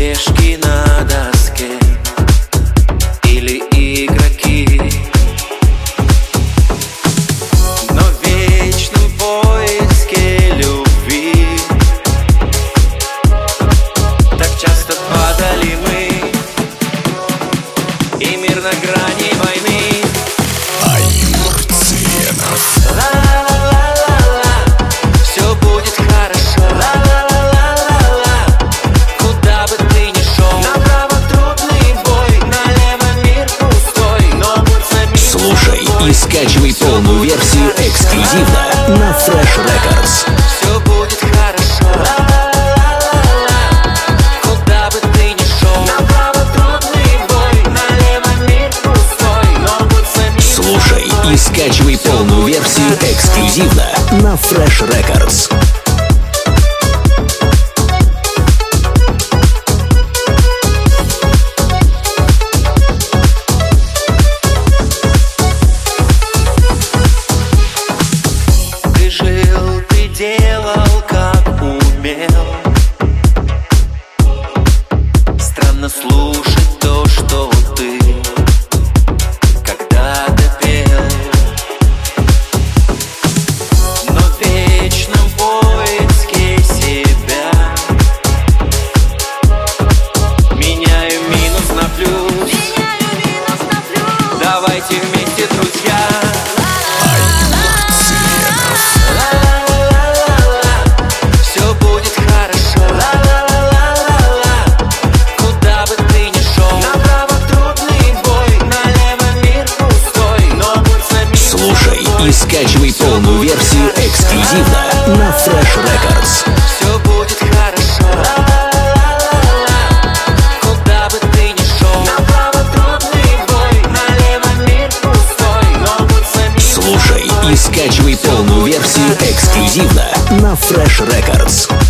Орешкина Слушай и скачивай полную версию эксклюзивно на Fresh Records. Все будет хорошо. И скачивай полную версию эксклюзивно на Fresh Records. эксклюзивно на Fresh Records. Слушай и скачивай полную версию эксклюзивно на Fresh Records.